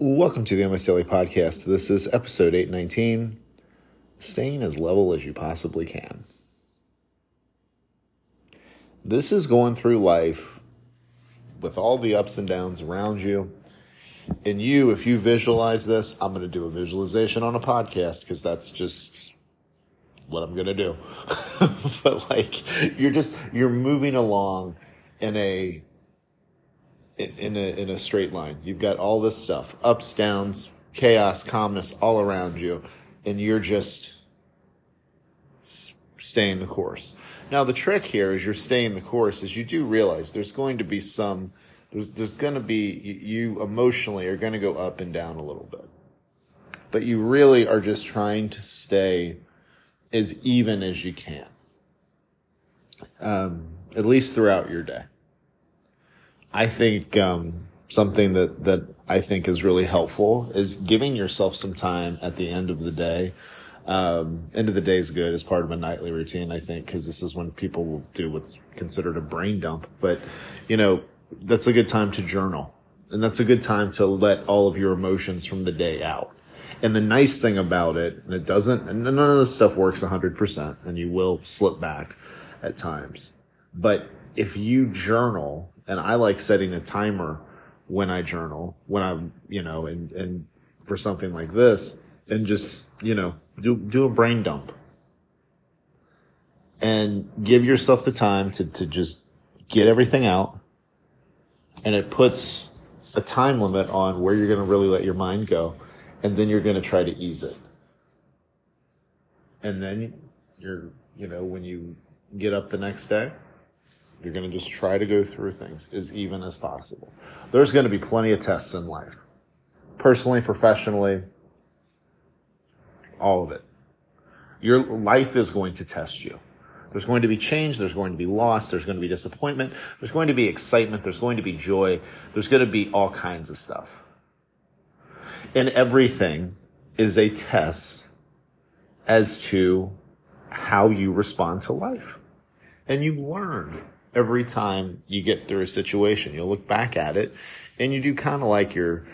Welcome to the Almost Daily Podcast. This is episode 819 Staying as level as you possibly can. This is going through life with all the ups and downs around you. And you, if you visualize this, I'm going to do a visualization on a podcast because that's just what I'm going to do. but like, you're just, you're moving along in a in, a in a straight line. You've got all this stuff, ups, downs, chaos, calmness all around you, and you're just staying the course. Now the trick here is you're staying the course is you do realize there's going to be some there's there's going to be you emotionally are going to go up and down a little bit. But you really are just trying to stay as even as you can. Um, at least throughout your day. I think um, something that that I think is really helpful is giving yourself some time at the end of the day. Um, end of the day is good as part of a nightly routine, I think, because this is when people will do what's considered a brain dump. But, you know, that's a good time to journal. And that's a good time to let all of your emotions from the day out. And the nice thing about it, and it doesn't, and none of this stuff works 100%, and you will slip back at times. But if you journal and I like setting a timer when I journal, when I'm, you know, and, and for something like this and just, you know, do, do a brain dump and give yourself the time to, to just get everything out. And it puts a time limit on where you're going to really let your mind go. And then you're going to try to ease it. And then you're, you know, when you get up the next day, you're going to just try to go through things as even as possible. There's going to be plenty of tests in life. Personally, professionally, all of it. Your life is going to test you. There's going to be change. There's going to be loss. There's going to be disappointment. There's going to be excitement. There's going to be joy. There's going to be all kinds of stuff. And everything is a test as to how you respond to life. And you learn every time you get through a situation. You'll look back at it and you do kind of like your,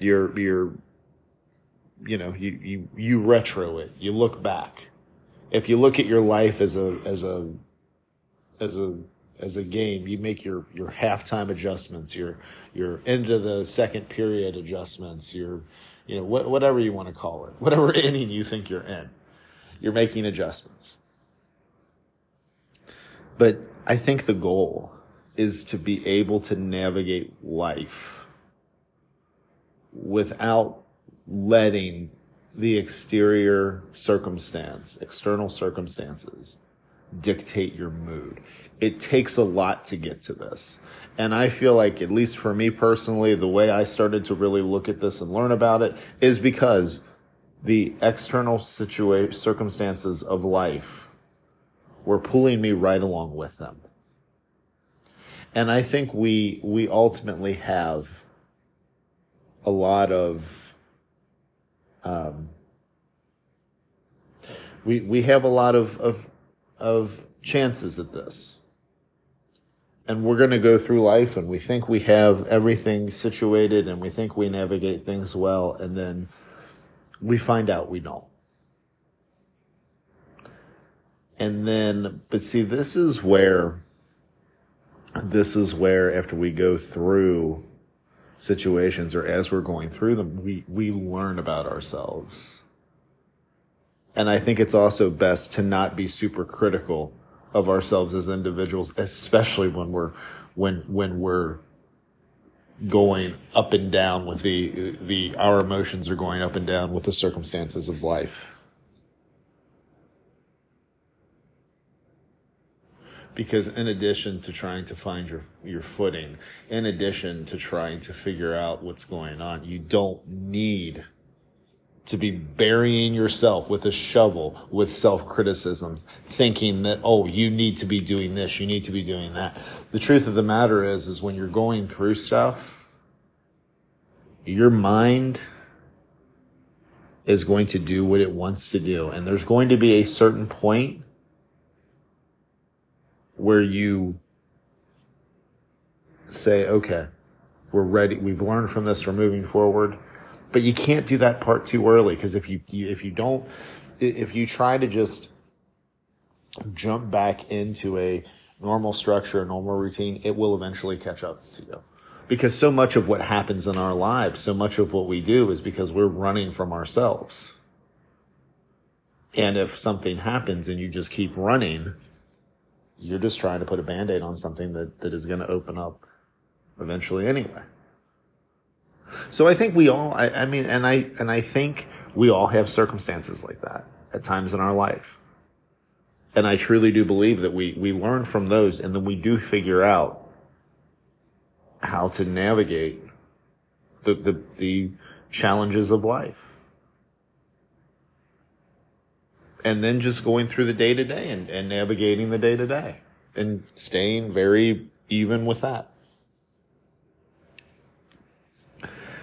your, your, you know, you, you, you retro it. You look back. If you look at your life as a, as a, as a, as a game, you make your, your halftime adjustments, your, your end of the second period adjustments, your, you know, wh- whatever you want to call it, whatever inning you think you're in, you're making adjustments. But I think the goal is to be able to navigate life without letting the exterior circumstance, external circumstances dictate your mood. It takes a lot to get to this. And I feel like, at least for me personally, the way I started to really look at this and learn about it is because the external situation, circumstances of life were pulling me right along with them. And I think we, we ultimately have a lot of, um, we, we have a lot of, of, of chances at this. And we're going to go through life and we think we have everything situated and we think we navigate things well. And then we find out we don't. And then, but see, this is where, this is where after we go through situations or as we're going through them, we, we learn about ourselves. And I think it's also best to not be super critical of ourselves as individuals, especially when we're, when, when we're going up and down with the, the, our emotions are going up and down with the circumstances of life. Because in addition to trying to find your your footing in addition to trying to figure out what's going on you don't need to be burying yourself with a shovel with self-criticisms thinking that oh you need to be doing this you need to be doing that. The truth of the matter is is when you're going through stuff your mind is going to do what it wants to do. And there's going to be a certain point where you say, okay, we're ready. We've learned from this. We're moving forward. But you can't do that part too early because if you, you if you don't if you try to just jump back into a normal structure, a normal routine, it will eventually catch up to you. Because so much of what happens in our lives, so much of what we do is because we're running from ourselves. And if something happens and you just keep running, you're just trying to put a band-aid on something that, that is going to open up eventually anyway. So I think we all, I, I mean, and I, and I think we all have circumstances like that at times in our life. And I truly do believe that we, we learn from those and then we do figure out how to navigate the, the, the challenges of life. And then just going through the day to day and, navigating the day to day and staying very even with that.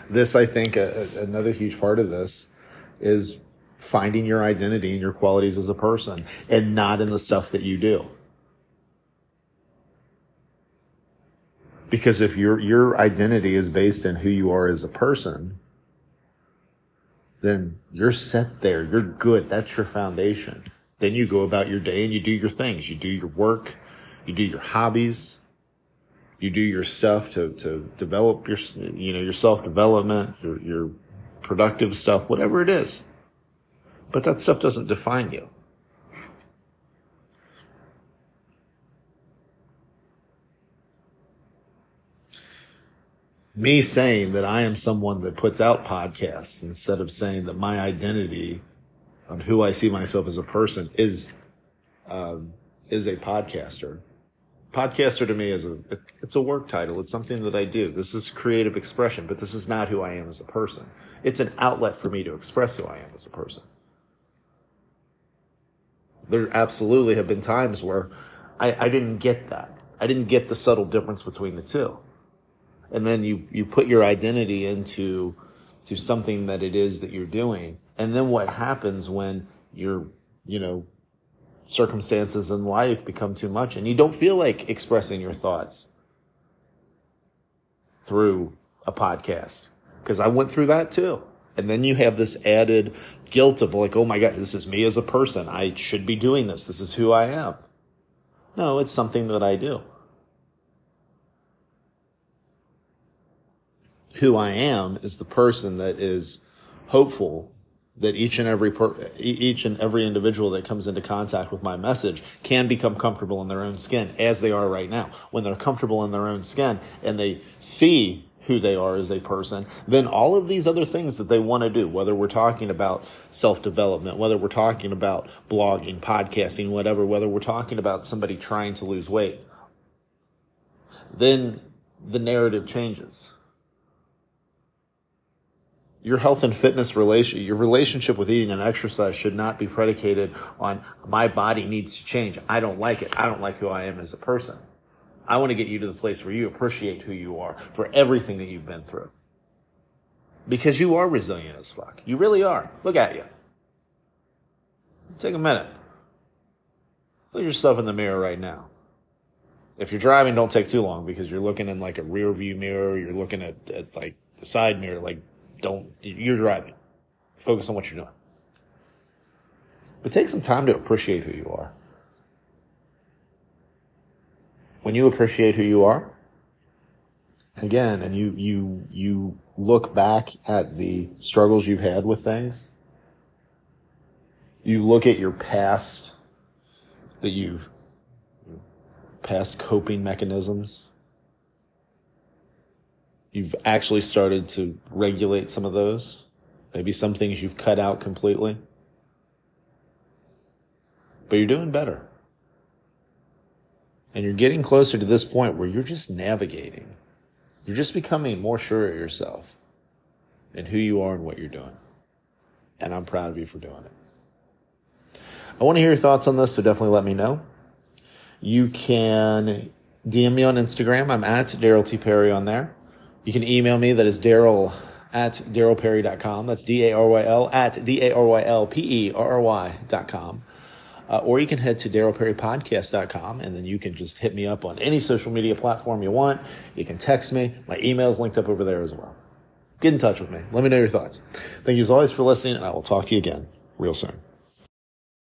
This, I think, a, another huge part of this is finding your identity and your qualities as a person and not in the stuff that you do. Because if your, your identity is based in who you are as a person, then you're set there. You're good. That's your foundation. Then you go about your day and you do your things. You do your work. You do your hobbies. You do your stuff to, to develop your, you know, your self development, your, your productive stuff, whatever it is. But that stuff doesn't define you. Me saying that I am someone that puts out podcasts instead of saying that my identity on who I see myself as a person is, um, is a podcaster. Podcaster to me is a, it's a work title. It's something that I do. This is creative expression, but this is not who I am as a person. It's an outlet for me to express who I am as a person there absolutely have been times where I, I didn't get that. I didn't get the subtle difference between the two. And then you, you put your identity into, to something that it is that you're doing. And then what happens when your, you know, circumstances in life become too much and you don't feel like expressing your thoughts through a podcast? Cause I went through that too. And then you have this added guilt of like, oh my God, this is me as a person. I should be doing this. This is who I am. No, it's something that I do. Who I am is the person that is hopeful that each and every per, each and every individual that comes into contact with my message can become comfortable in their own skin as they are right now. When they're comfortable in their own skin and they see who they are as a person, then all of these other things that they want to do, whether we're talking about self development, whether we're talking about blogging, podcasting, whatever, whether we're talking about somebody trying to lose weight, then the narrative changes. Your health and fitness relation, your relationship with eating and exercise should not be predicated on my body needs to change. I don't like it. I don't like who I am as a person. I want to get you to the place where you appreciate who you are for everything that you've been through. Because you are resilient as fuck. You really are. Look at you. Take a minute. Look yourself in the mirror right now. If you're driving, don't take too long because you're looking in like a rear view mirror. You're looking at, at like the side mirror. Like, don't, you're driving. Focus on what you're doing. But take some time to appreciate who you are when you appreciate who you are, again, and you, you, you look back at the struggles you've had with things, you look at your past that you've past coping mechanisms. You've actually started to regulate some of those. Maybe some things you've cut out completely. But you're doing better. And you're getting closer to this point where you're just navigating. You're just becoming more sure of yourself and who you are and what you're doing. And I'm proud of you for doing it. I want to hear your thoughts on this, so definitely let me know. You can DM me on Instagram. I'm at Daryl T. Perry on there. You can email me. That is Daryl at darylperry.com. That's D-A-R-Y-L at D-A-R-Y-L-P-E-R-R-Y dot com. Uh, or you can head to darylperrypodcast.com and then you can just hit me up on any social media platform you want. You can text me. My email is linked up over there as well. get in touch with me. Let me know your thoughts. Thank you as always for listening, and I will talk to you again real soon.